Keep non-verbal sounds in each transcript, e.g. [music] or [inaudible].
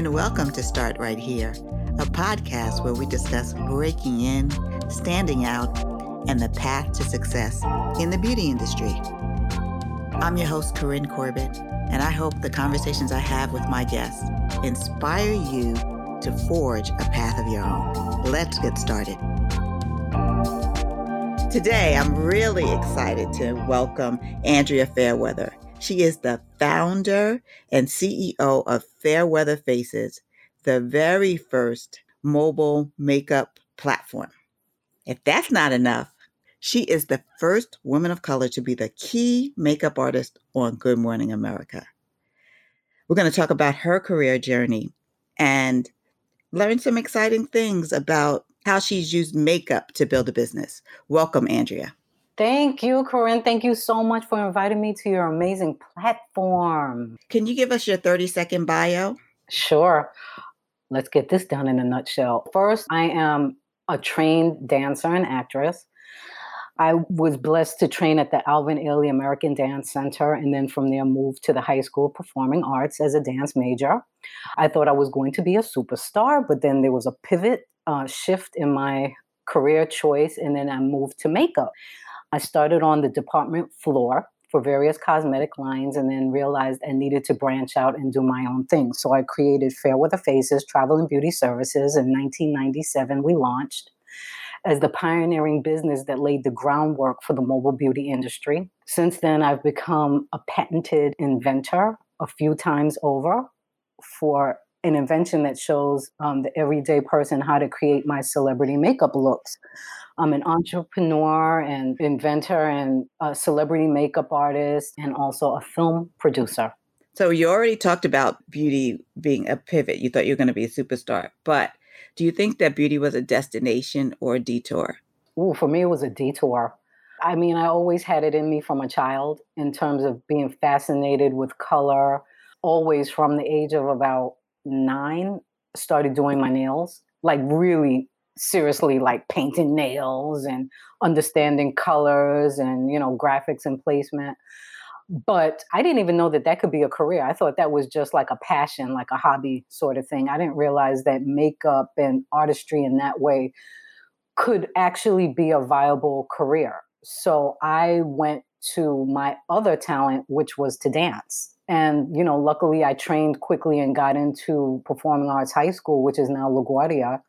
and welcome to Start Right Here, a podcast where we discuss breaking in, standing out, and the path to success in the beauty industry. I'm your host, Corinne Corbett, and I hope the conversations I have with my guests inspire you to forge a path of your own. Let's get started. Today, I'm really excited to welcome Andrea Fairweather. She is the founder and CEO of Fairweather Faces, the very first mobile makeup platform. If that's not enough, she is the first woman of color to be the key makeup artist on Good Morning America. We're going to talk about her career journey and learn some exciting things about how she's used makeup to build a business. Welcome, Andrea. Thank you, Corinne. Thank you so much for inviting me to your amazing platform. Can you give us your 30 second bio? Sure. Let's get this done in a nutshell. First, I am a trained dancer and actress. I was blessed to train at the Alvin Ailey American Dance Center and then from there moved to the High School of Performing Arts as a dance major. I thought I was going to be a superstar, but then there was a pivot uh, shift in my career choice, and then I moved to makeup. I started on the department floor for various cosmetic lines and then realized I needed to branch out and do my own thing. So I created Fairweather Faces Travel and Beauty Services. In 1997, we launched as the pioneering business that laid the groundwork for the mobile beauty industry. Since then, I've become a patented inventor a few times over for an invention that shows um, the everyday person how to create my celebrity makeup looks. I'm an entrepreneur and inventor and a celebrity makeup artist and also a film producer. So you already talked about beauty being a pivot. You thought you were going to be a superstar, but do you think that beauty was a destination or a detour? Ooh, for me, it was a detour. I mean, I always had it in me from a child in terms of being fascinated with color, always from the age of about nine, started doing my nails, like really seriously, like painting nails and understanding colors and, you know, graphics and placement. But I didn't even know that that could be a career. I thought that was just like a passion, like a hobby sort of thing. I didn't realize that makeup and artistry in that way could actually be a viable career. So I went to my other talent, which was to dance. And, you know, luckily I trained quickly and got into Performing Arts High School, which is now LaGuardia.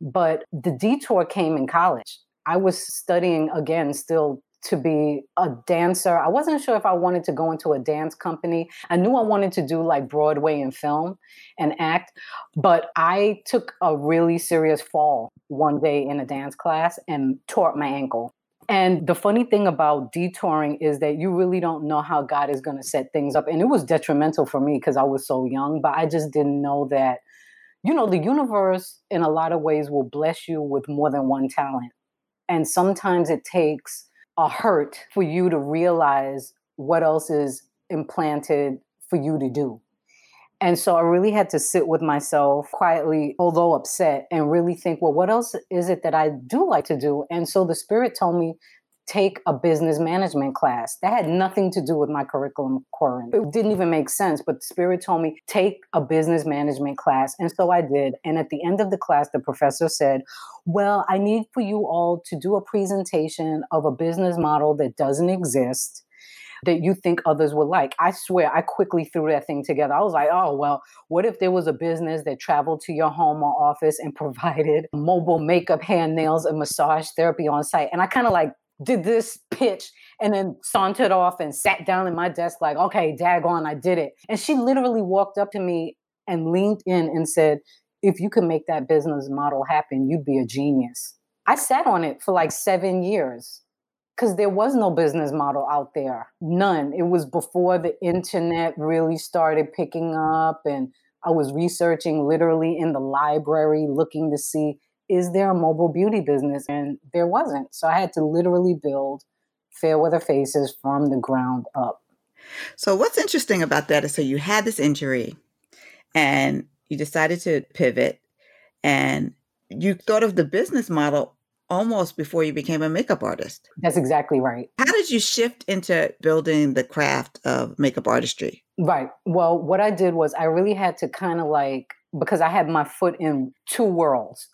But the detour came in college. I was studying again, still to be a dancer. I wasn't sure if I wanted to go into a dance company. I knew I wanted to do like Broadway and film and act, but I took a really serious fall one day in a dance class and tore up my ankle. And the funny thing about detouring is that you really don't know how God is going to set things up. And it was detrimental for me because I was so young, but I just didn't know that, you know, the universe in a lot of ways will bless you with more than one talent. And sometimes it takes a hurt for you to realize what else is implanted for you to do. And so I really had to sit with myself quietly, although upset, and really think, well, what else is it that I do like to do? And so the spirit told me, take a business management class. That had nothing to do with my curriculum, Corinne. It didn't even make sense, but the spirit told me, take a business management class. And so I did. And at the end of the class, the professor said, well, I need for you all to do a presentation of a business model that doesn't exist that you think others would like. I swear, I quickly threw that thing together. I was like, oh, well, what if there was a business that traveled to your home or office and [laughs] provided mobile makeup, hand nails, and massage therapy on site? And I kind of like did this pitch and then sauntered off and sat down in my desk, like, okay, daggone, I did it. And she literally walked up to me and leaned in and said, if you could make that business model happen, you'd be a genius. I sat on it for like seven years because there was no business model out there. None. It was before the internet really started picking up, and I was researching literally in the library looking to see is there a mobile beauty business? And there wasn't. So I had to literally build Fairweather Faces from the ground up. So, what's interesting about that is so you had this injury and you decided to pivot and you thought of the business model almost before you became a makeup artist. That's exactly right. How did you shift into building the craft of makeup artistry? Right. Well, what I did was I really had to kind of like, because I had my foot in two worlds,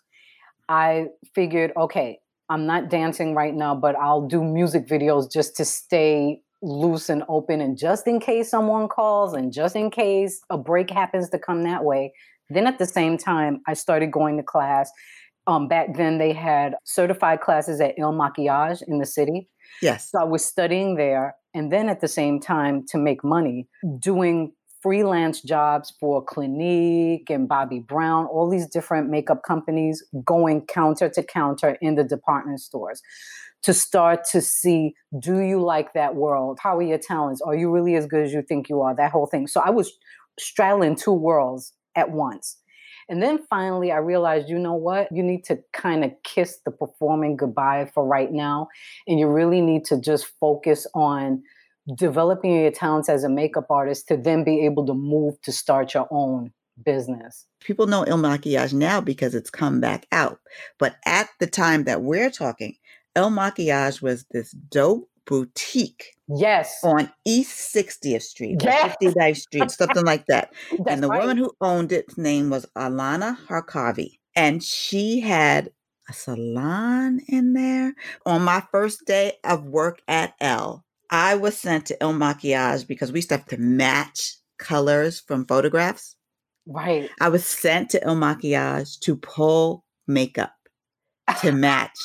I figured, okay, I'm not dancing right now, but I'll do music videos just to stay loose and open. And just in case someone calls and just in case a break happens to come that way. Then at the same time, I started going to class um, back then they had certified classes at Il Makiage in the city. Yes. So I was studying there. And then at the same time, to make money, doing freelance jobs for Clinique and Bobbi Brown, all these different makeup companies, going counter to counter in the department stores to start to see do you like that world? How are your talents? Are you really as good as you think you are? That whole thing. So I was straddling two worlds at once. And then finally, I realized, you know what? You need to kind of kiss the performing goodbye for right now. And you really need to just focus on developing your talents as a makeup artist to then be able to move to start your own business. People know Il Makiage now because it's come back out. But at the time that we're talking, El Makiage was this dope boutique. Yes. On East 60th Street, yes. 59th Street, something like that. [laughs] and the right. woman who owned its name was Alana Harkavi. And she had a salon in there. On my first day of work at L, I was sent to Il Makiage because we used to have to match colors from photographs. Right. I was sent to Il Makiage to pull makeup to match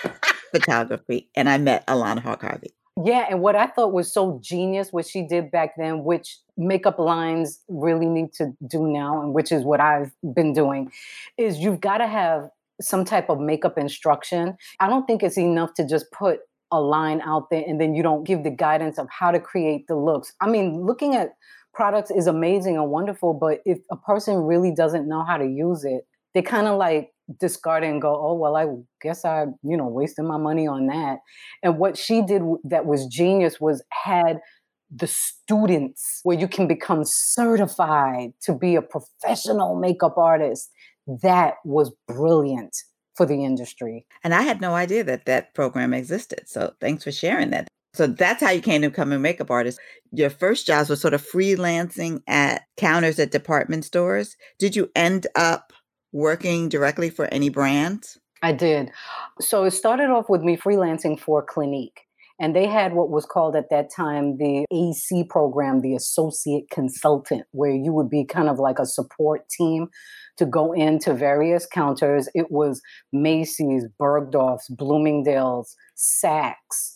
[laughs] photography, and I met Alana Hawk Harvey. Yeah, and what I thought was so genius, what she did back then, which makeup lines really need to do now, and which is what I've been doing, is you've got to have some type of makeup instruction. I don't think it's enough to just put a line out there and then you don't give the guidance of how to create the looks. I mean, looking at products is amazing and wonderful, but if a person really doesn't know how to use it, they kind of like discard it and go, oh, well, I guess I, you know, wasted my money on that. And what she did that was genius was had the students where you can become certified to be a professional makeup artist. That was brilliant for the industry. And I had no idea that that program existed. So thanks for sharing that. So that's how you came to become a makeup artist. Your first jobs were sort of freelancing at counters at department stores. Did you end up working directly for any brands? I did. So it started off with me freelancing for Clinique. And they had what was called at that time the AC program, the associate consultant, where you would be kind of like a support team to go into various counters. It was Macy's, Bergdorf's, Bloomingdale's, Saks,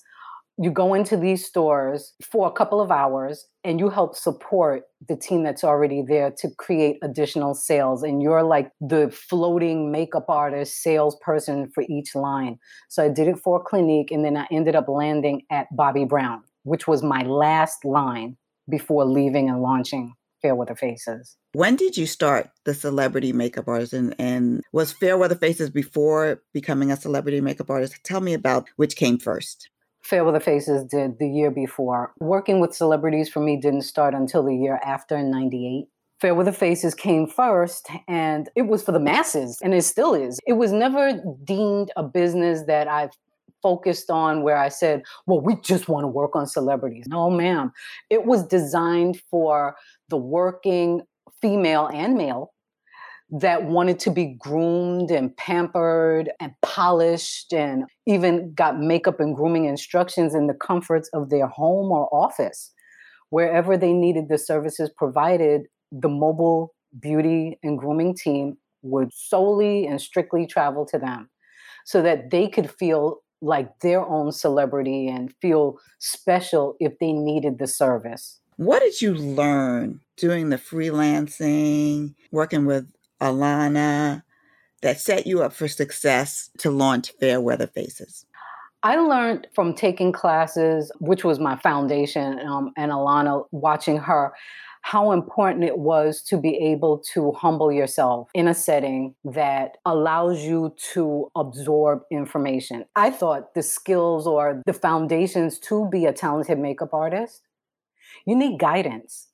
you go into these stores for a couple of hours and you help support the team that's already there to create additional sales. And you're like the floating makeup artist salesperson for each line. So i did it for clinique and then i ended up landing at bobbi brown which was my last line before leaving and launching fairweather faces when did you start the celebrity makeup artist and, and was fairweather faces before becoming a celebrity makeup artist tell me about which came first Fairweather Faces did the year before. Working with celebrities for me didn't start until the year after in 98. Fairweather Faces came first, and it was for the masses, and it still is. It was never deemed a business that I've focused on where I said, well, we just want to work on celebrities. No, ma'am. It was designed for the working female and male that wanted to be groomed and pampered and polished and even got makeup and grooming instructions in the comforts of their home or office. Wherever they needed the services provided, the mobile beauty and grooming team would solely and strictly travel to them so that they could feel like their own celebrity and feel special if they needed the service. What did you learn doing the freelancing, working with Alana, that set you up for success to launch Fairweather Faces? I learned from taking classes, which was my foundation, um, and Alana, watching her, how important it was to be able to humble yourself in a setting that allows you to absorb information. I thought the skills or the foundations to be a talented makeup artist, you need guidance.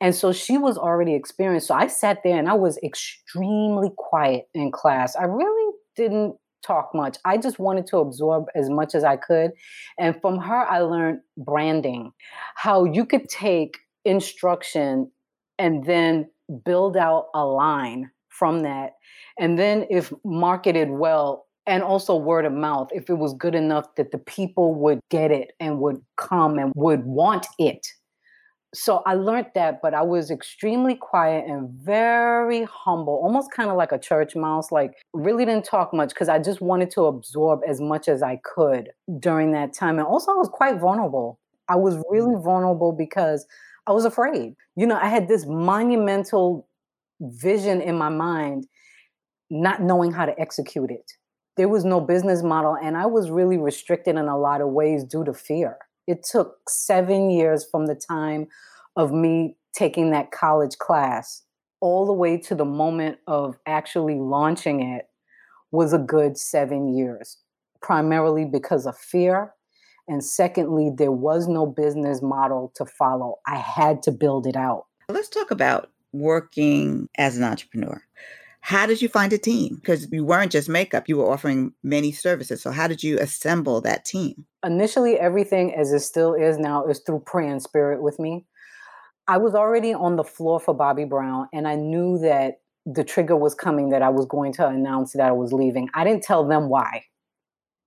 And so she was already experienced. So I sat there and I was extremely quiet in class. I really didn't talk much. I just wanted to absorb as much as I could. And from her, I learned branding, how you could take instruction and then build out a line from that. And then, if marketed well, and also word of mouth, if it was good enough that the people would get it and would come and would want it so I learned that, but I was extremely quiet and very humble, almost kind of like a church mouse. Like, really didn't talk much because I just wanted to absorb as much as I could during that time. And also, I was quite vulnerable. I was really mm. vulnerable because I was afraid. You know, I had this monumental vision in my mind, not knowing how to execute it. There was no business model, and I was really restricted in a lot of ways due to fear it took seven years from the time of me taking that college class all the way to the moment of actually launching it was a good seven years, primarily because of fear. And secondly, there was no business model to follow. I had to build it out. Let's talk about working as an entrepreneur. How did you find a team? Because you weren't just makeup, you were offering many services. So, how did you assemble that team? Initially, everything as it still is now is through prayer and spirit with me. I was already on the floor for Bobbi Brown, and I knew that the trigger was coming that I was going to announce that I was leaving. I didn't tell them why.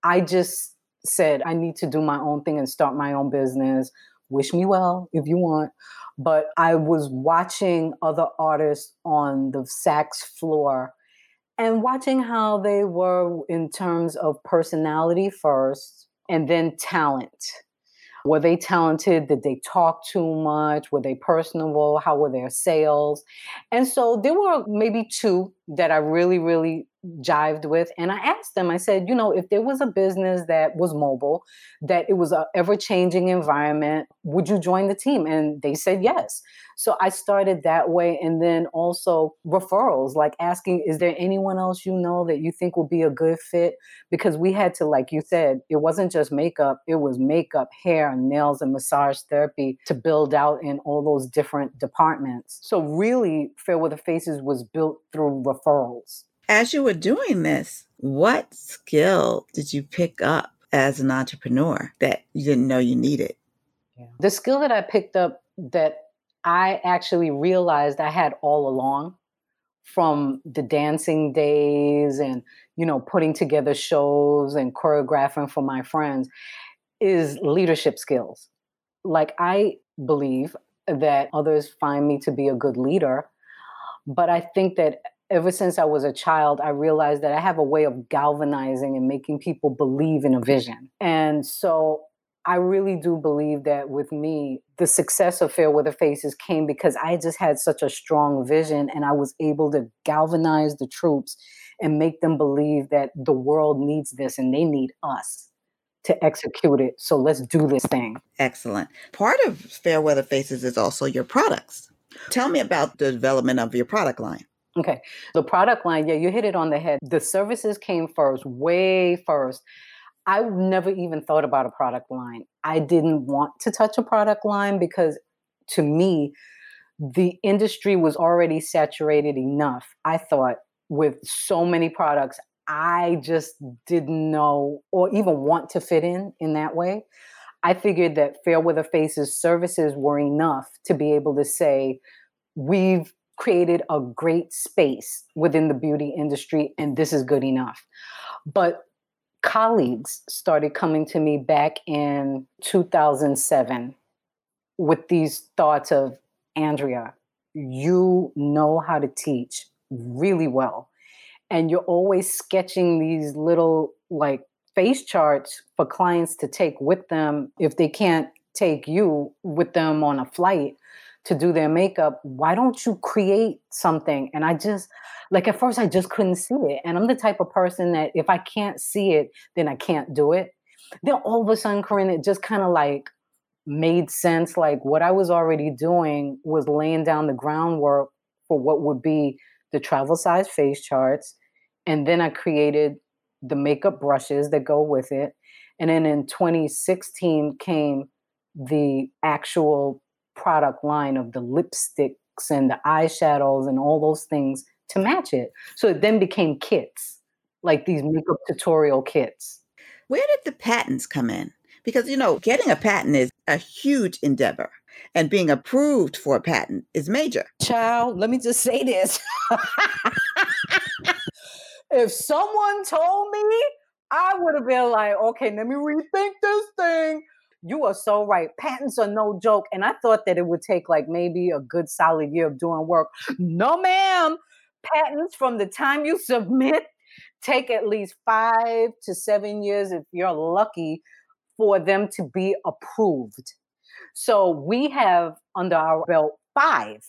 I just said, I need to do my own thing and start my own business. Wish me well if you want but I was watching other artists on the Saks floor and watching how they were in terms of personality first and then talent. Were they talented? Did they talk too much? Were they personable? How were their sales? And so there were maybe two that I really, really jived with. And I asked them, I said, you know, if there was a business that was mobile, that it was an ever changing environment, would you join the team? And they said yes. So I started that way. And then also referrals, like asking, is there anyone else you know that you think will be a good fit? Because we had to, like you said, it wasn't just makeup, it was makeup, hair, nails, and massage therapy to build out in all those different departments. So really, Fairweather Faces was built through referrals. As you were doing this, what skill did you pick up as an entrepreneur that you didn't know you needed? Yeah. The skill that I picked up that I actually realized I had all along from the dancing days and you know putting together shows and choreographing for my friends is leadership skills. Like I believe that others find me to be a good leader, but I think that ever since I was a child, I realized that I have a way of galvanizing and making people believe in a vision. And so I really do believe that with me, the success of Fairweather Faces came because I just had such a strong vision and I was able to galvanize the troops and make them believe that the world needs this and they need us to execute it. So let's do this thing. Excellent. Part of Fairweather Faces is also your products. Tell me about the development of your product line. Okay. The product line, yeah, you hit it on the head. The services came first, way first. I never even thought about a product line. I didn't want to touch a product line because to me, the industry was already saturated enough. I thought with so many products, I just didn't know or even want to fit in in that way. I figured that Fairweather Faces services were enough to be able to say, we've created a great space within the beauty industry, and this is good enough. But colleagues started coming to me back in 2007 with these thoughts of Andrea, you know how to teach really well. And you're always sketching these little like face charts for clients to take with them if they can't take you with them on a flight to do their makeup why don't you create something? And i just like at first i just couldn't see it and i'm the type of person that if i can't see it then i can't do it. Then all of a sudden corinne it just kind of like made sense like what i was already doing was laying down the groundwork for what would be the travel size face charts and then i created the makeup brushes that go with it and then in 2016 came the actual product line of the lipsticks and the eyeshadows and all those things to match it. So it then became kits. like these makeup tutorial kits. Where did the patents come in? Because, you know, getting a patent is a huge endeavor, and being approved for a patent is major. Child, let me just say this. if someone told me, I would have been like, okay, let me rethink this thing. You are so right. Patents are no joke. And I thought that it would take like maybe a good solid year of doing work. No, ma'am. Patents from the time you [laughs] submit take at least five to seven years if you're lucky for them to be approved. So we have under our belt five.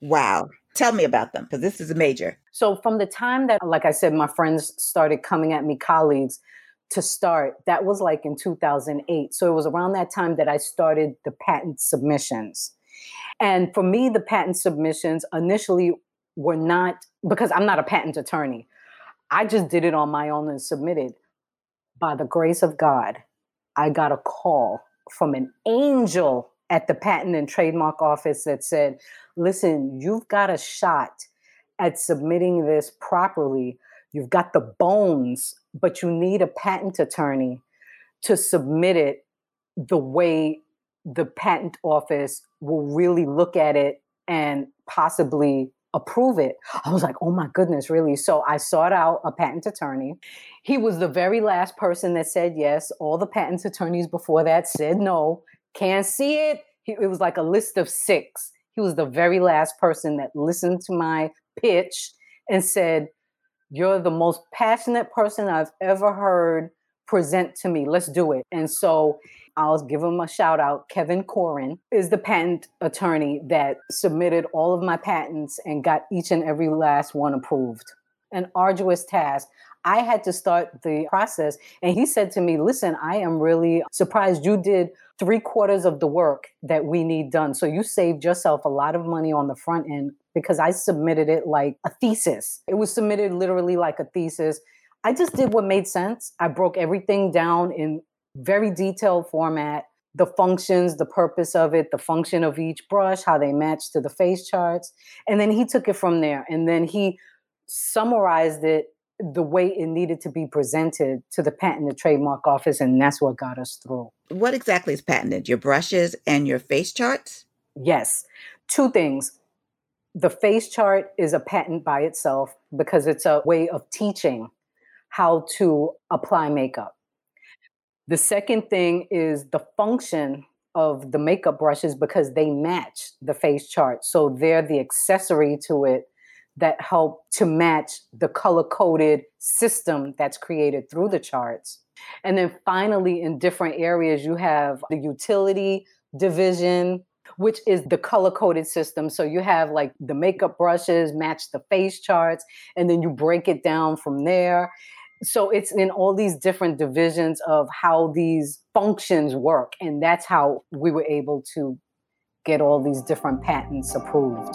Wow. Tell me about them because this is a major. So, from the time that, like I said, my friends started coming at me, colleagues, to start, that was like in 2008. So, it was around that time that I started the patent submissions. And for me, the patent submissions initially were not because I'm not a patent attorney. I just did it on my own and submitted. By the grace of God, I got a call from an angel at the patent and trademark office that said, listen, you've got a shot at submitting this properly. You've got the bones, but you need a patent attorney to submit it the way the patent office will really look at it and possibly approve it. I was like, oh my goodness, really? So I sought out a patent attorney. He was the very last person that said yes. All the patent attorneys before that said no, can't see it. It was like a list of six. He was the very last person that listened to my pitch and said, You're the most passionate person I've ever heard present to me. Let's do it. And so I'll give him a shout out. Kevin Corin is the patent attorney that submitted all of my patents and got each and every last one approved. An arduous task. I had to start the process. And he said to me, Listen, I am really surprised you did three quarters of the work that we need done. So you saved yourself a lot of money on the front end because I submitted it like a thesis. It was submitted literally like a thesis. I just did what made sense. I broke everything down in very detailed format the functions, the purpose of it, the function of each brush, how they match to the face charts. And then he took it from there. And then he summarized it the way it needed to be presented to the patent and trademark office. And that's what got us through. What exactly is patented? Your brushes and your face charts? Yes. Two things. The face chart is a patent by itself because it's a way of teaching how to apply makeup. The second thing is the function of the makeup brushes because they match the face chart. So they're the accessory to it that help to match the color coded system that's created through the charts. And then finally, in different areas, you have the utility division, which is the color coded system. So you have like the makeup brushes match the face charts, and then you break it down from there. So it's in all these different divisions of how these functions work and that's how we were able to get all these different patents approved.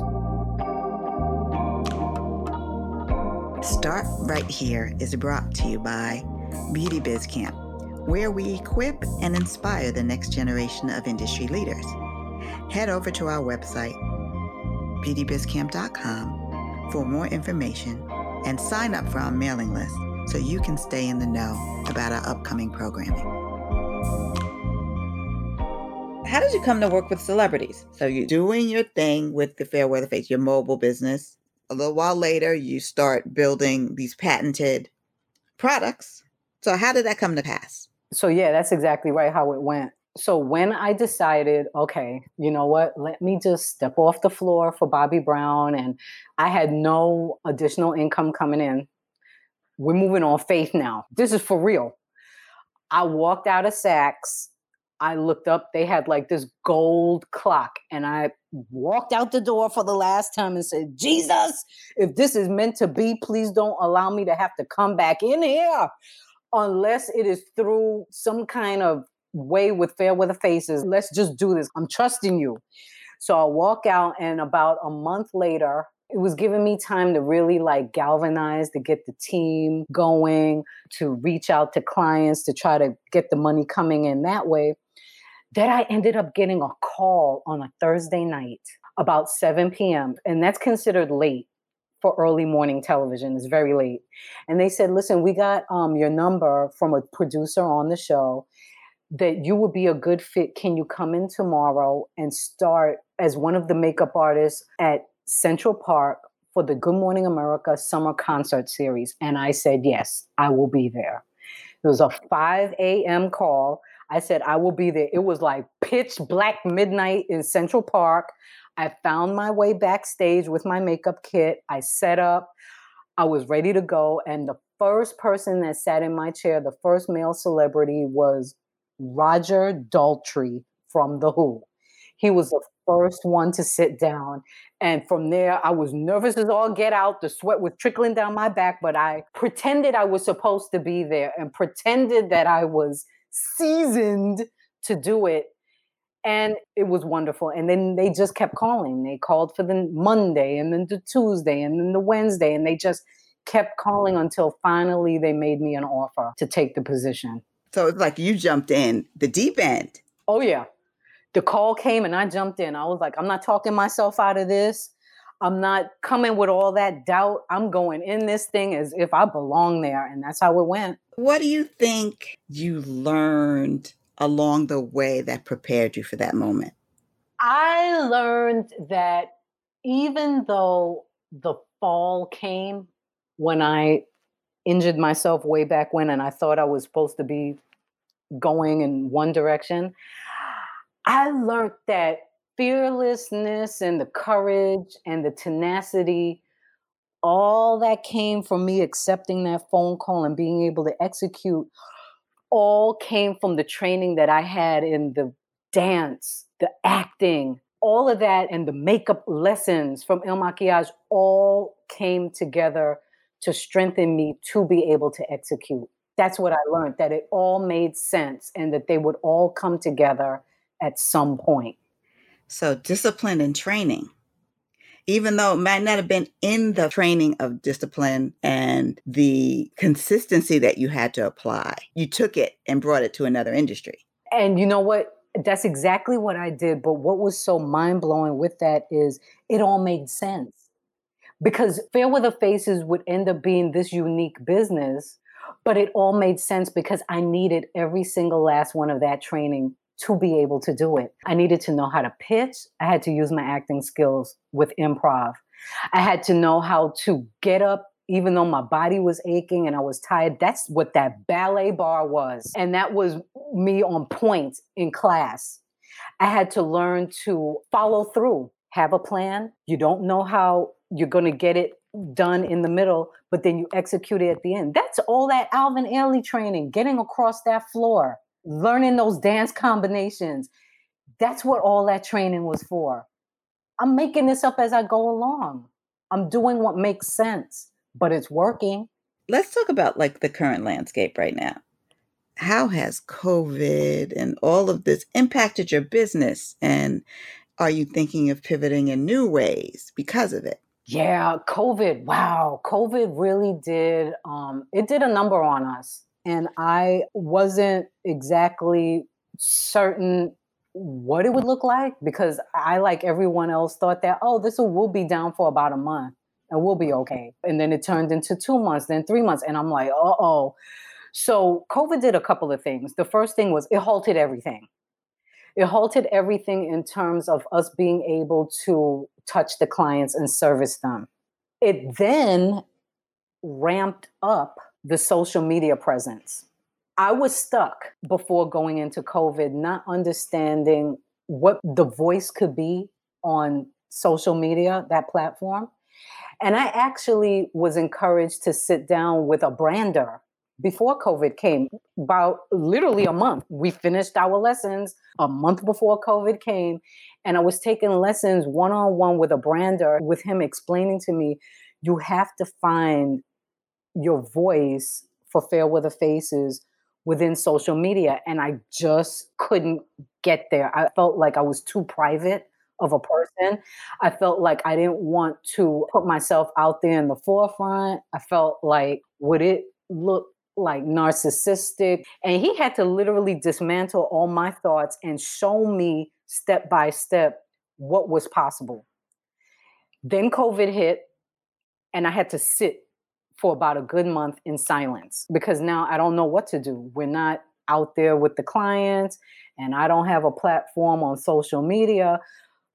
Start right here is brought to you by beauty biz camp where we equip and inspire the next generation of industry leaders head over to our website beautybizcamp.com for more information and sign up for our mailing list so you can stay in the know about our upcoming programming. How did you come to work with celebrities? So you're doing your thing with the Fairweather Face, your mobile business. A little while later, you start building these patented products. So how did that come to pass? So yeah, that's exactly right how it went. So when I decided, okay, you know what, let me just step off the floor for Bobbi Brown and I had no additional income coming in we're moving on faith now. This is for real. I walked out of Saks. I looked up, they had like this gold clock, and I walked out the door for the last time and said, Jesus, if this is meant to be, please don't allow me to have to come back in here unless it is through some kind of way with Fairweather Faces. Let's just do this. I'm trusting you. So I walk out, and about a month later, it was giving me time to really like galvanize to get the team going to reach out to clients to try to get the money coming in that way that i ended up getting a call on a thursday night about 7 p.m and that's considered late for early morning television. It's very late. And they said, listen, we got um, your number from a producer on the show that you would be a good fit. Can you come in tomorrow and start as one of the makeup artists at Central Park for the Good Morning America Summer Concert Series? And I said, yes, I will be there. It was a 5 a.m. call. I said, I will be there. It was like pitch black midnight in Central Park. I found my way backstage with my makeup kit. I set up. I was ready to go. And the first person that sat in my chair, the first male celebrity, was Roger Daltrey from The Who. He was the first one to sit down. And from there, I was nervous as all get out. The sweat was trickling down my back, but I pretended I was supposed to be there and pretended that I was seasoned to do it. And it was wonderful. And then they just kept calling. They called for the Monday and then the Tuesday and then the Wednesday. And they just kept calling until finally they made me an offer to take the position. So it's like you jumped in the deep end. Oh, yeah. The call came and I jumped in. I was like, I'm not talking myself out of this. I'm not coming with all that doubt. I'm going in this thing as if I belong there. And that's how it went. What do you think you learned along the way that prepared you for that moment? I learned that even though the fall came when I injured myself way back when and I thought I was supposed to be going in one direction, I learned that fearlessness and the courage and the tenacity all that came from me accepting that phone call and being able to execute all came from the training that I had in the dance, the acting, all of that, and the makeup lessons from Il Makiage all came together to strengthen me to be able to execute. That's what I learned, that it all made sense and that they would all come together at some point. So, discipline and training even though it might not have been in the training of discipline and the consistency that you had to apply, you took it and brought it to another industry. And you know what? That's exactly what I did. But what was so mind blowing with that is it all made sense. Because Fairweather Faces would end up being this unique business, but it all made sense because I needed every single last one of that training to be able to do it. I needed to know how to pitch. I had to use my acting skills with improv. I had to know how to get up even though my body was aching and I was tired. That's what that ballet bar was. And that was me on point in class. I had to learn to follow through, have a plan. You don't know how you're going to get it done in the middle, but then you execute it at the end. That's all that Alvin Ailey training, getting across that floor learning those dance combinations. That's what all that training was for. I'm making this up as I go along. I'm doing what makes sense, but it's working. Let's talk about like the current landscape right now. How has COVID and all of this impacted your business? And are you thinking of pivoting in new ways because of it? Yeah, COVID. Wow, COVID really did um it did a number on us and I wasn't exactly certain what it would look like because I, like everyone else, thought that, oh, this will be down for about a month and we'll be okay. And then it turned into two months, then three months. And I'm like, uh oh. So COVID did a couple of things. The first thing was it halted everything. It halted everything in terms of us being able to touch the clients and service them. It then ramped up the social media presence. I was stuck before going into COVID, not understanding what the voice could be on social media, that platform. And I actually was encouraged to sit down with a brander before COVID came, about literally a month. We finished our lessons a month before COVID came. And I was taking lessons one on one with a brander, with him explaining to me, you have to find your voice for Fairweather Faces within social media. And I just couldn't get there. I felt like I was too private of a person. I felt like I didn't want to put myself out there in the forefront. I felt like, would it look like narcissistic? And he had to literally dismantle all my thoughts and show me step by step what was possible. Then COVID hit And I had to sit for about a good month in silence because now I don't know what to do. We're not out there with the clients and I don't have a platform on social media.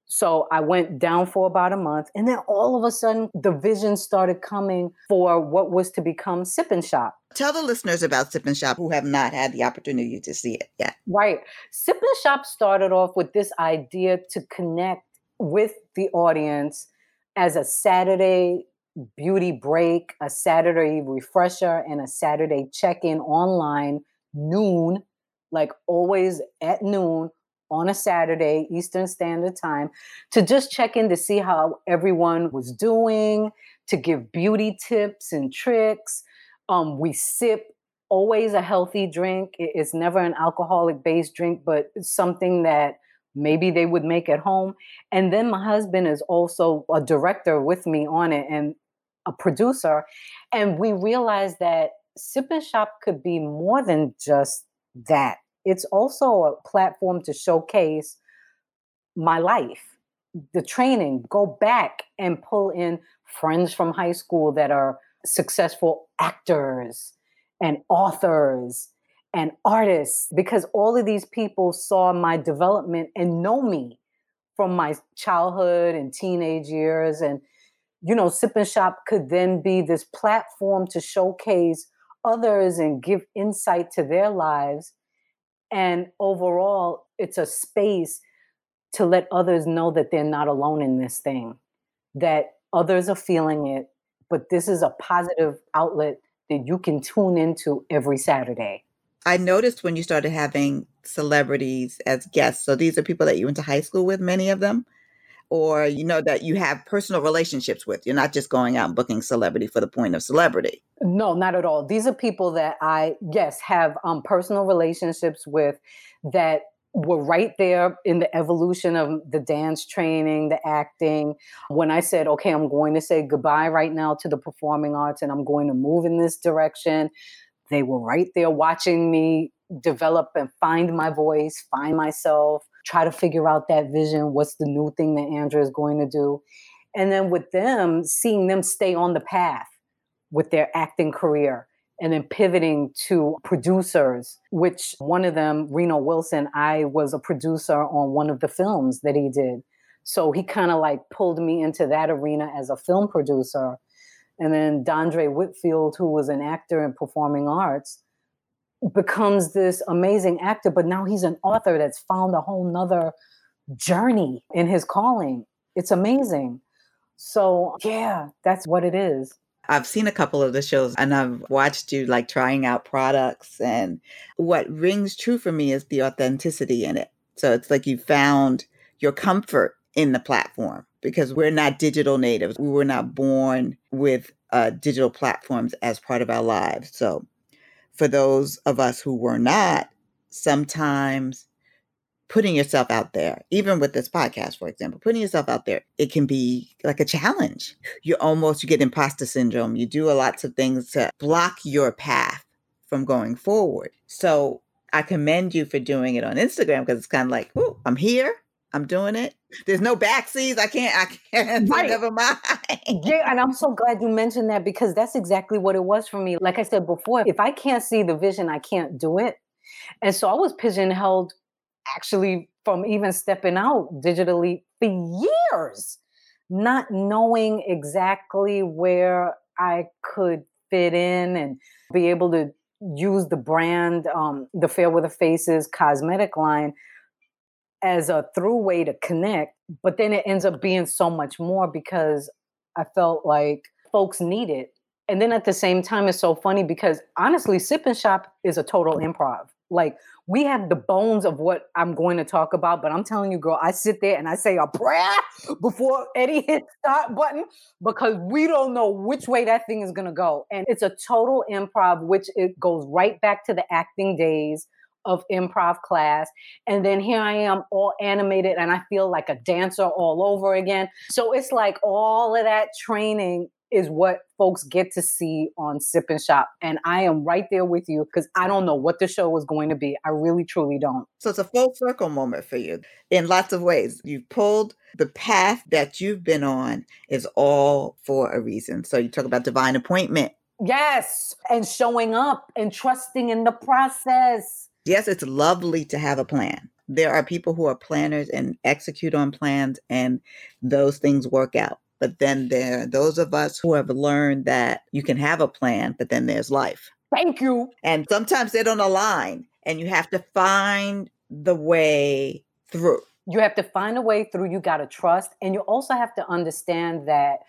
So I went down for about a month. And then all of a sudden, the vision started coming for what was to become Sip and Shop. Tell the listeners about Sip and Shop who have not had the opportunity to see it yet. Right. Sip and Shop started off with this idea to connect with the audience as a Saturday beauty break, a Saturday refresher, and a Saturday check in online, noon, like always at noon on a Saturday, Eastern Standard Time, to just check in to see how everyone was doing, to give beauty tips and tricks. Um, we sip always a healthy drink. It's never an alcoholic based drink, but something that maybe they would make at home. And then my husband is also a director with me on it and a producer. And we realized that Sip and Shop could be more than just that it's also a platform to showcase my life, the training, go back and pull in friends from high school that are successful actors and authors and artists because all of these people saw my development and know me from my childhood and teenage years. And you know sip and shop could then be this platform to showcase others and give insight to their lives and overall, it's a space to let others know that they're not alone in this thing, that others are feeling it, but this is a positive outlet that you can tune into every Saturday. I noticed when you started having celebrities as guests. So these are people that you went to high school with, many of them or you know that you have personal relationships with. You're not just going out and booking celebrity for the point of celebrity. No, not at all. These are people that I yes have um, personal relationships with that were right there in the evolution of the dance training, the acting. When I said, okay, I'm going to say goodbye right now to the performing arts and I'm going to move in this direction, they were right there watching me develop and find my voice, find myself, try to figure out that vision. What's the new thing that Andrea is going to do? And then with them, seeing them stay on the path with their acting career and then pivoting to producers, which one of them, Reno Wilson, I was a producer on one of the films that he did. So he kind of like pulled me into that arena as a film producer. And then Dondre Whitfield, who was an actor in performing arts, becomes this amazing actor, but now he's an author that's found a whole nother journey in his calling. It's amazing. So, yeah, that's what it is. I've seen a couple of the shows and I've watched you like trying out products. And what rings true for me is the authenticity in it. So it's like you found your comfort in the platform because we're not digital natives. We were not born with uh, digital platforms as part of our lives. So for those of us who were not, sometimes putting yourself out there, even with this podcast, for example, putting yourself out there, it can be like a challenge. You almost you get imposter syndrome. You do a lots of things to block your path from going forward. So I commend you for doing it on Instagram because it's kind of like, oh, I'm here. I'm doing it. There's no backseas. I can't. I can't. [laughs] Right. Never mind. yeah, and I'm [laughs] so glad you mentioned that because that's exactly what it was for me. Like I said before, if I can't see the vision, I can't do it. And so I was pigeonholed, actually, from even stepping out digitally for years, not knowing exactly where I could fit in and be able to use the brand, um, the Fairweather Faces cosmetic line as a through way to connect, but then it ends up being so much more because I felt like folks need it. And then at the same time, it's so funny because honestly, Sip and Shop is a total improv. Like we have the bones of what I'm going to talk about, but I'm telling you, girl, I sit there and I say a prayer [laughs] before Eddie hits start button because we don't know which way that thing is going to go. And it's a total improv, which it goes right back to the acting days of improv class. And then here I am all animated and I feel like a dancer all over again. So it's like all of that training is what folks get to see on Sip and Shop. And I am right there with you because I don't know what the show is going to be. I really, truly don't. So it's a full circle moment for you in lots of ways. You've pulled the path that you've been on is all for a reason. So you talk about divine appointment. Yes. And showing up and trusting in the process. Yes, it's lovely to have a plan. There are people who are planners and execute on plans, and those things work out. But then there are those of us who have learned that you can have a plan, but then there's life. Thank you. And sometimes they don't align, and you have to find the way through. You have to find a way through. You got to trust. And you also have to understand that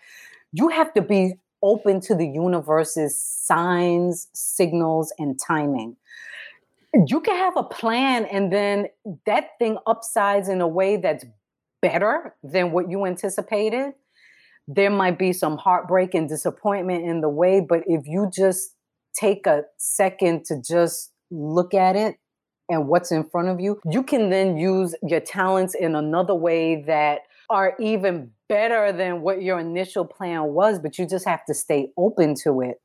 you have to be open to the universe's signs, signals, and timing. You can have a plan and then that thing upsides in a way that's better than what you anticipated there might be some heartbreak and disappointment in the way, but if you just take a second to just look at it and what's in front of you, you can then use your talents in another way that are even better than what your initial plan was, but you just have to stay open to it.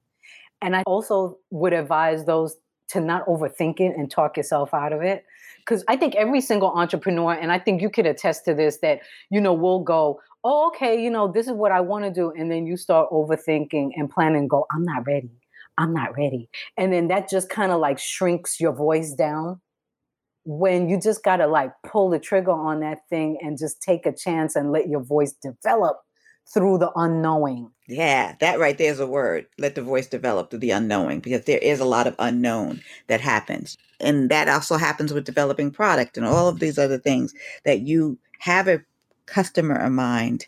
And I also would advise those to not overthink it and talk yourself out of it. Because I think every single entrepreneur, and I think you could attest to this, that, you know, we'll go, oh, okay, you know, this is what I want to do. And then you start overthinking and planning, go, I'm not ready. I'm not ready. And then that just kind of like shrinks your voice down when you just got to like pull the trigger on that thing and just take a chance and let your voice develop through the unknowing. Yeah, that right there is a word. Let the voice develop through the unknowing because there is a lot of unknown that happens. And that also happens with developing product and all of these other things that you have a customer in mind,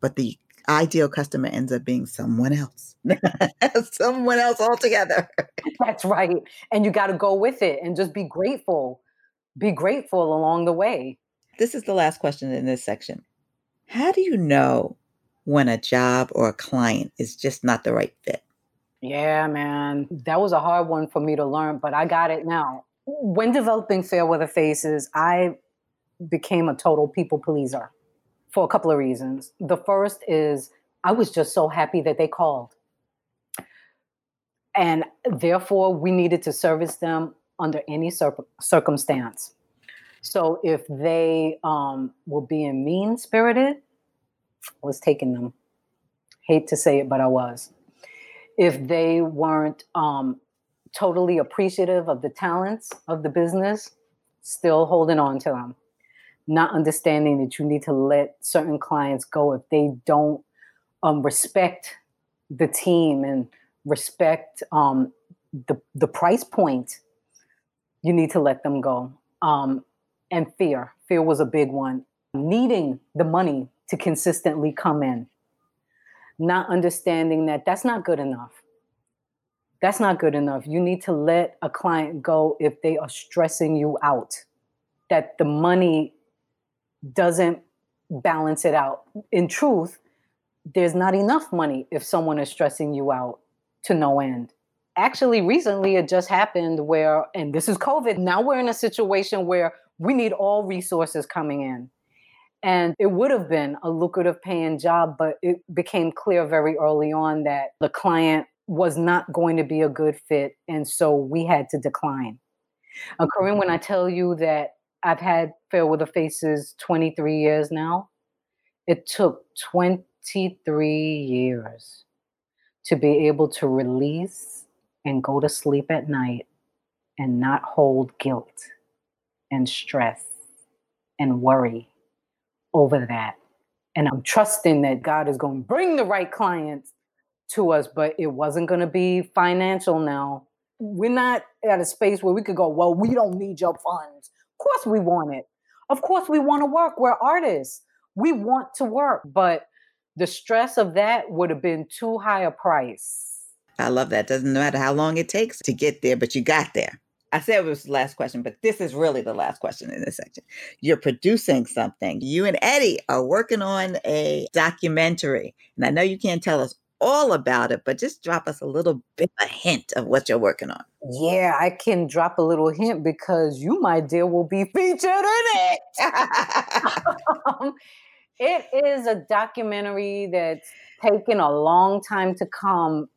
but the ideal customer ends up being someone else, [laughs] someone else altogether. [laughs] That's right. And you got to go with it and just be grateful. Be grateful along the way. This is the last question in this section. How do you know when a job or a client is just not the right fit? Yeah, man. That was a hard one for me to learn, but I got it now. When developing Fairweather Faces, I became a total people pleaser for a couple of reasons. The first is I was just so happy that they called. And therefore, we needed to service them under any cir- circumstance. So if they um, were being mean spirited, was taking them. Hate to say it, but I was. If they weren't um, totally appreciative of the talents of the business, still holding on to them not understanding that you need to let certain clients go if they don't um, respect the team and respect um, the the price point. You need to let them go. Um, and fear, fear was a big one. Needing the money to consistently come in, not understanding that that's not good enough. That's not good enough. You need to let a client go if they are stressing you out. That the money doesn't balance it out. In truth, there's not enough money if someone is stressing you out to no end. Actually, recently it just happened where, and this is COVID, now we're in a situation where we need all resources coming in. And it would have been a lucrative paying job, but it became clear very early on that the client was not going to be a good fit. And so we had to decline. Uh, Corinne, when I tell you that I've had Fairweather Faces 23 years now. It took 23 years to be able to release and go to sleep at night and not hold guilt and stress and worry over that. And I'm trusting that God is going to bring the right clients to us, but it wasn't going to be financial now. We're not at a space where we could go, well, we don't need your funds Of course we want it. Of course we want to work. We're artists. We want to work, but the stress of that would have been too high a price. I love that. Doesn't matter how long it takes to get there, but you got there. I said it was the last question, but this is really the last question in this section. You're producing something. You and Eddie are working on a documentary. And I know you can't tell us all about it, but just drop us a little bit, a hint of what you're working on. Yeah, I can drop a little hint because you, my dear, will be [laughs] featured in it. um, [laughs] It is a documentary that's taken a long time to come.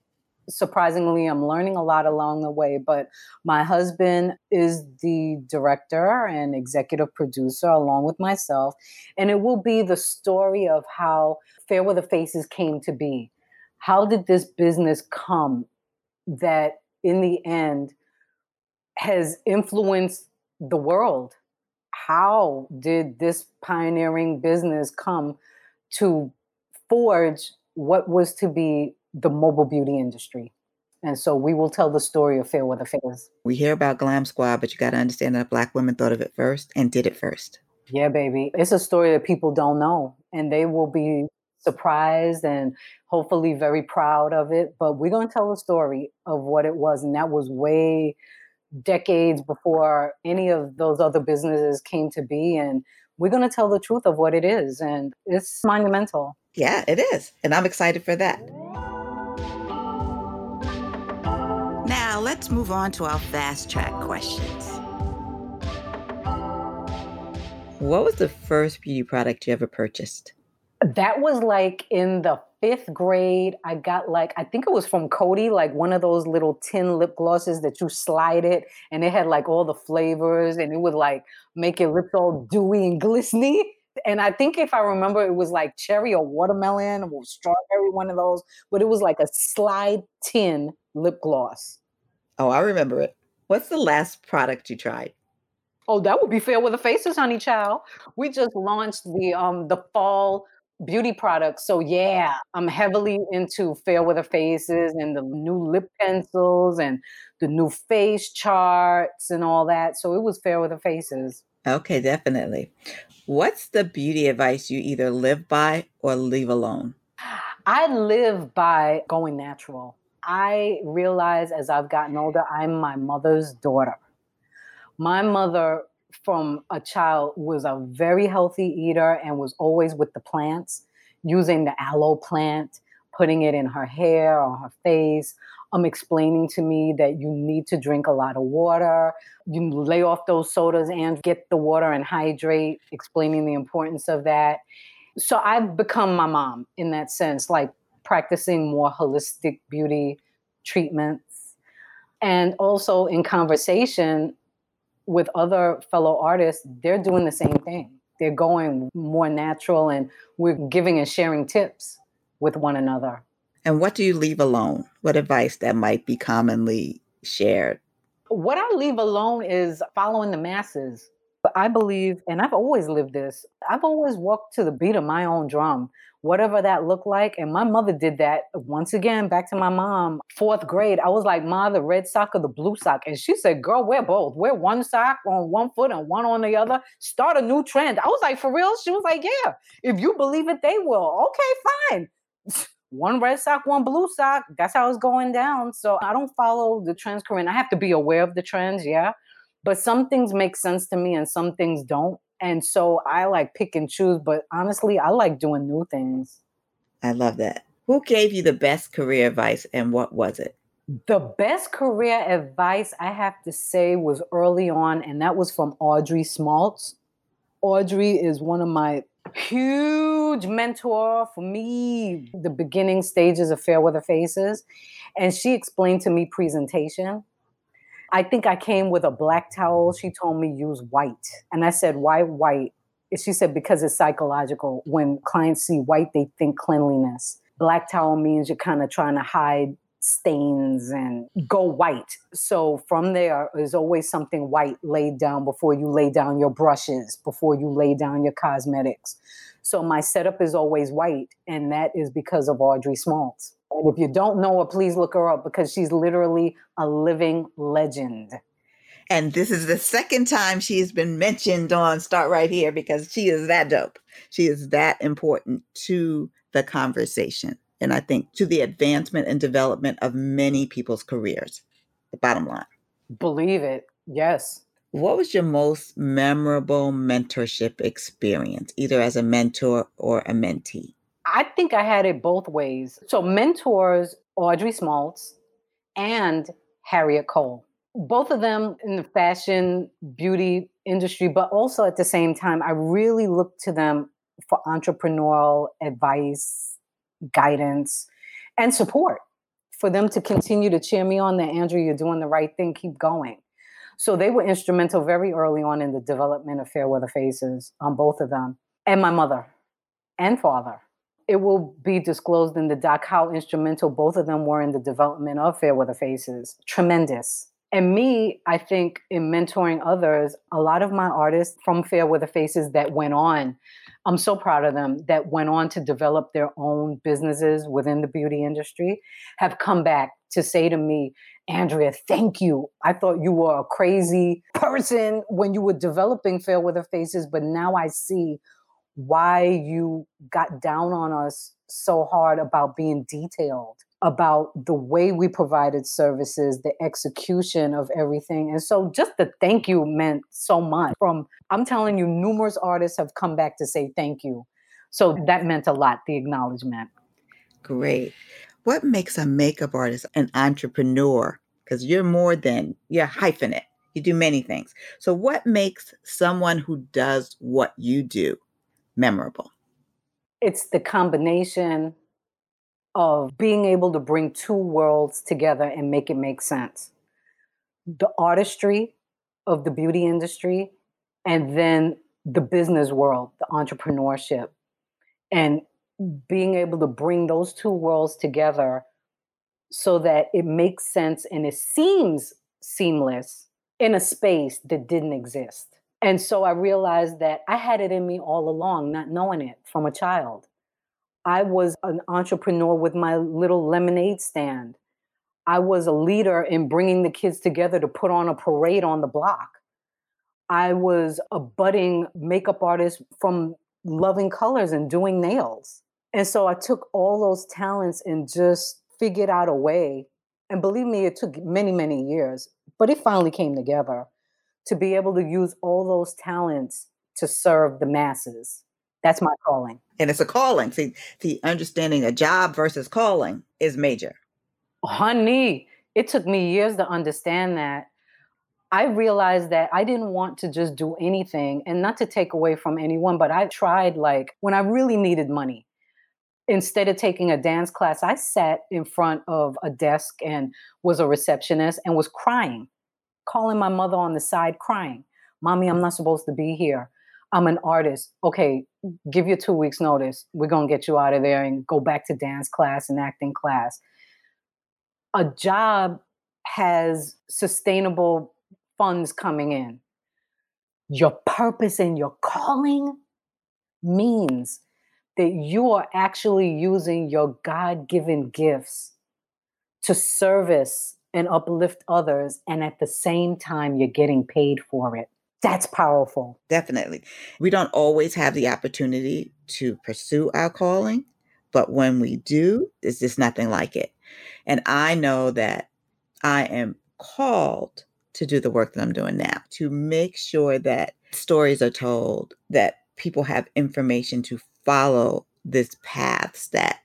Surprisingly, I'm learning a lot along the way, but my husband is the director and executive producer along with myself. And it will be the story of how Fairweather Faces came to be. How did this business come that in the end has influenced the world? How did this pioneering business come to forge what was to be the mobile beauty industry? And so we will tell the story of Fairweather Faces. We hear about Glam Squad, but you got to understand that black women thought of it first and did it first. Yeah, baby. It's a story that people don't know, and they will be surprised and hopefully very proud of it. But we're going to tell the story of what it was. And that was way decades before any of those other businesses came to be. And we're going to tell the truth of what it is. And it's monumental. Yeah, it is. And I'm excited for that. Let's move on to our fast track questions. What was the first beauty product you ever purchased? That was like in the fifth grade. I got like, I think it was from Coty, like one of those little tin lip glosses that you slide it and it had like all the flavors and it would like make your lips all dewy and glistening. And I think if I remember, it was like cherry or watermelon or strawberry, one of those, but it was like a slide tin lip gloss. Oh, I remember it. What's the last product you tried? Oh, that would be Fairweather Faces, honey child. We just launched the um the fall beauty products. So yeah, I'm heavily into fair Fairweather Faces and the new lip pencils and the new face charts and all that. So it was fair Fairweather Faces. Okay, definitely. What's the beauty advice you either live by or leave alone? I live by going natural. I realize as I've gotten older, I'm my mother's daughter. My mother from a child was a very healthy eater and was always with the plants, using the aloe plant, putting it in her hair or her face, um, explaining to me that you need to drink a lot of water, you lay off those sodas and get the water and hydrate, explaining the importance of that. So I've become my mom in that sense, like practicing more holistic beauty treatments. And also in conversation, with other fellow artists, they're doing the same thing. They're going more natural and we're giving and sharing tips with one another. And what do you leave alone? What advice that might be commonly shared? What I leave alone is following the masses. But I believe, and I've always lived this, I've always walked to the beat of my own drum whatever that looked like. And my mother did that once again, back to my mom, fourth grade. I was like, Ma, the red sock or the blue sock? And she said, Girl, wear both. Wear one sock on one foot and one on the other. Start a new trend. I was like, For real? She was like, Yeah, if you believe it, they will. Okay, fine. [laughs] One red sock, one blue sock. That's how it's going down. So I don't follow the trends, Corinne. I have to be aware of the trends, yeah. But some things make sense to me and some things don't. And so I like pick and choose, but honestly, I like doing new things. I love that. Who gave you the best career advice and what was it? The best career advice I have to say was early on, and that was from Audrey Smaltz. Audrey is one of my huge mentor for me, the beginning stages of Fairweather Faces. And she explained to me presentation. I think I came with a black towel. She told me use white. And I said, why white? She said, because it's psychological. When clients see white, they think cleanliness. Black towel means you're kind of trying to hide stains and go white. So from there, there is always something white laid down before you lay down your brushes, before you lay down your cosmetics. So my setup is always white, and that is because of Audrey Smaltz. And if you don't know her, please look her up because she's literally a living legend. And this is the second time she has been mentioned on Start Right Here because she is that dope. She is that important to the conversation. And I think to the advancement and development of many people's careers. The bottom line. Believe it. Yes. What was your most memorable mentorship experience, either as a mentor or a mentee? I think I had it both ways. So mentors Audrey Smaltz and Harriette Cole. Both of them in the fashion beauty industry, but also at the same time, I really looked to them for entrepreneurial advice, guidance, and support for them to continue to cheer me on that Andrea, you're doing the right thing, keep going. So they were instrumental very early on in the development of Fairweather Faces on both of them, and my mother and father. It will be disclosed in the doc how instrumental both of them were in the development of Fairweather Faces. Tremendous. And me, I think in mentoring others, a lot of my artists from Fairweather Faces that went on, I'm so proud of them, that went on to develop their own businesses within the beauty industry, have come back to say to me, Andrea, thank you. I thought you were a crazy person when you were developing Fairweather Faces, but now I see why you got down on us so hard about being detailed about the way we provided services, the execution of everything. And so just the thank you meant so much. From I'm telling you, numerous artists have come back to say thank you. So that meant a lot, the acknowledgement. Great. What makes a makeup artist an entrepreneur? Because you're more than you're hyphenate. You do many things. So what makes someone who does what you do memorable? It's the combination of being able to bring two worlds together and make it make sense the artistry of the beauty industry and then the business world the entrepreneurship and being able to bring those two worlds together so that it makes sense and it seems seamless in a space that didn't exist. And so I realized that I had it in me all along, not knowing it from a child. I was an entrepreneur with my little lemonade stand. I was a leader in bringing the kids together to put on a parade on the block. I was a budding makeup artist from loving colors and doing nails. And so I took all those talents and just figured out a way. And believe me, it took many, many years, but it finally came together to be able to use all those talents to serve the masses. That's my calling. And it's a calling. See, the understanding a job versus calling is major. Honey, it took me years to understand that. I realized that I didn't want to just do anything and not to take away from anyone, but I tried like when I really needed money. Instead of taking a dance class, I sat in front of a desk and was a receptionist and was crying, calling my mother on the side, crying, Mommy, I'm not supposed to be here. I'm an artist. Okay, give you two weeks' notice. We're going to get you out of there and go back to dance class and acting class. A job has sustainable funds coming in. Your purpose and your calling means that you are actually using your God given gifts to service and uplift others. And at the same time, you're getting paid for it. That's powerful. Definitely. We don't always have the opportunity to pursue our calling, but when we do, there's just nothing like it. And I know that I am called to do the work that I'm doing now, to make sure that stories are told, that people have information to follow this paths that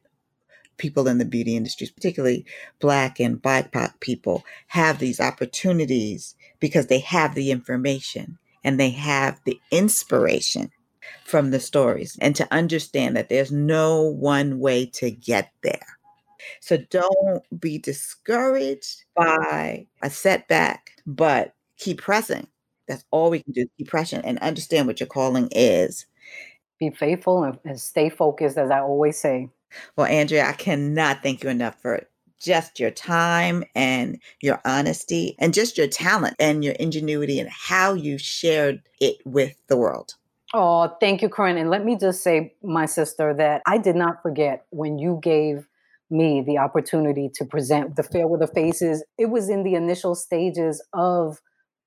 people in the beauty industries, particularly Black and BIPOC people, have these opportunities because they have the information and they have the inspiration from the stories and to understand that there's no one way to get there. So don't be discouraged by a setback, but keep pressing. That's all we can do. Keep pressing and understand what your calling is. Be faithful and, and stay focused, as I always say. Well, Andrea, I cannot thank you enough for just your time and your honesty and just your talent and your ingenuity and how you shared it with the world. Oh, thank you, Corinne. And let me just say, my sister, that I did not forget when you gave me the opportunity to present the Fairweather Faces. It was in the initial stages of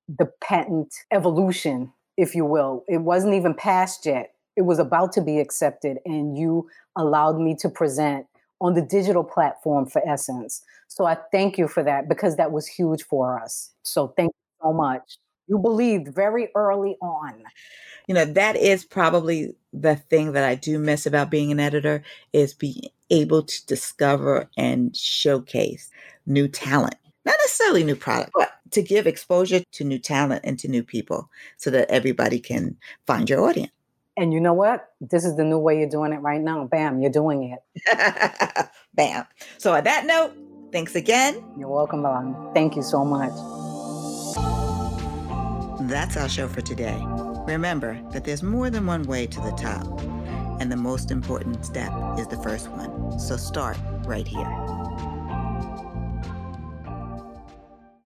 the patent evolution, if you will. It wasn't even passed yet. It was about to be accepted, and you allowed me to present on the digital platform for Essence. So I thank you for that because that was huge for us. So thank you so much. You believed very early on. You know, that is probably the thing that I do miss about being an editor is being able to discover and showcase new talent. Not necessarily new product, but to give exposure to new talent and to new people so that everybody can find your audience. And you know what? This is the new way you're doing it right now. Bam, you're doing it. [laughs] Bam. So, on that note, thanks again. You're welcome, Melanie. Thank you so much. That's our show for today. Remember that there's more than one way to the top, and the most important step is the first one. So, start right here.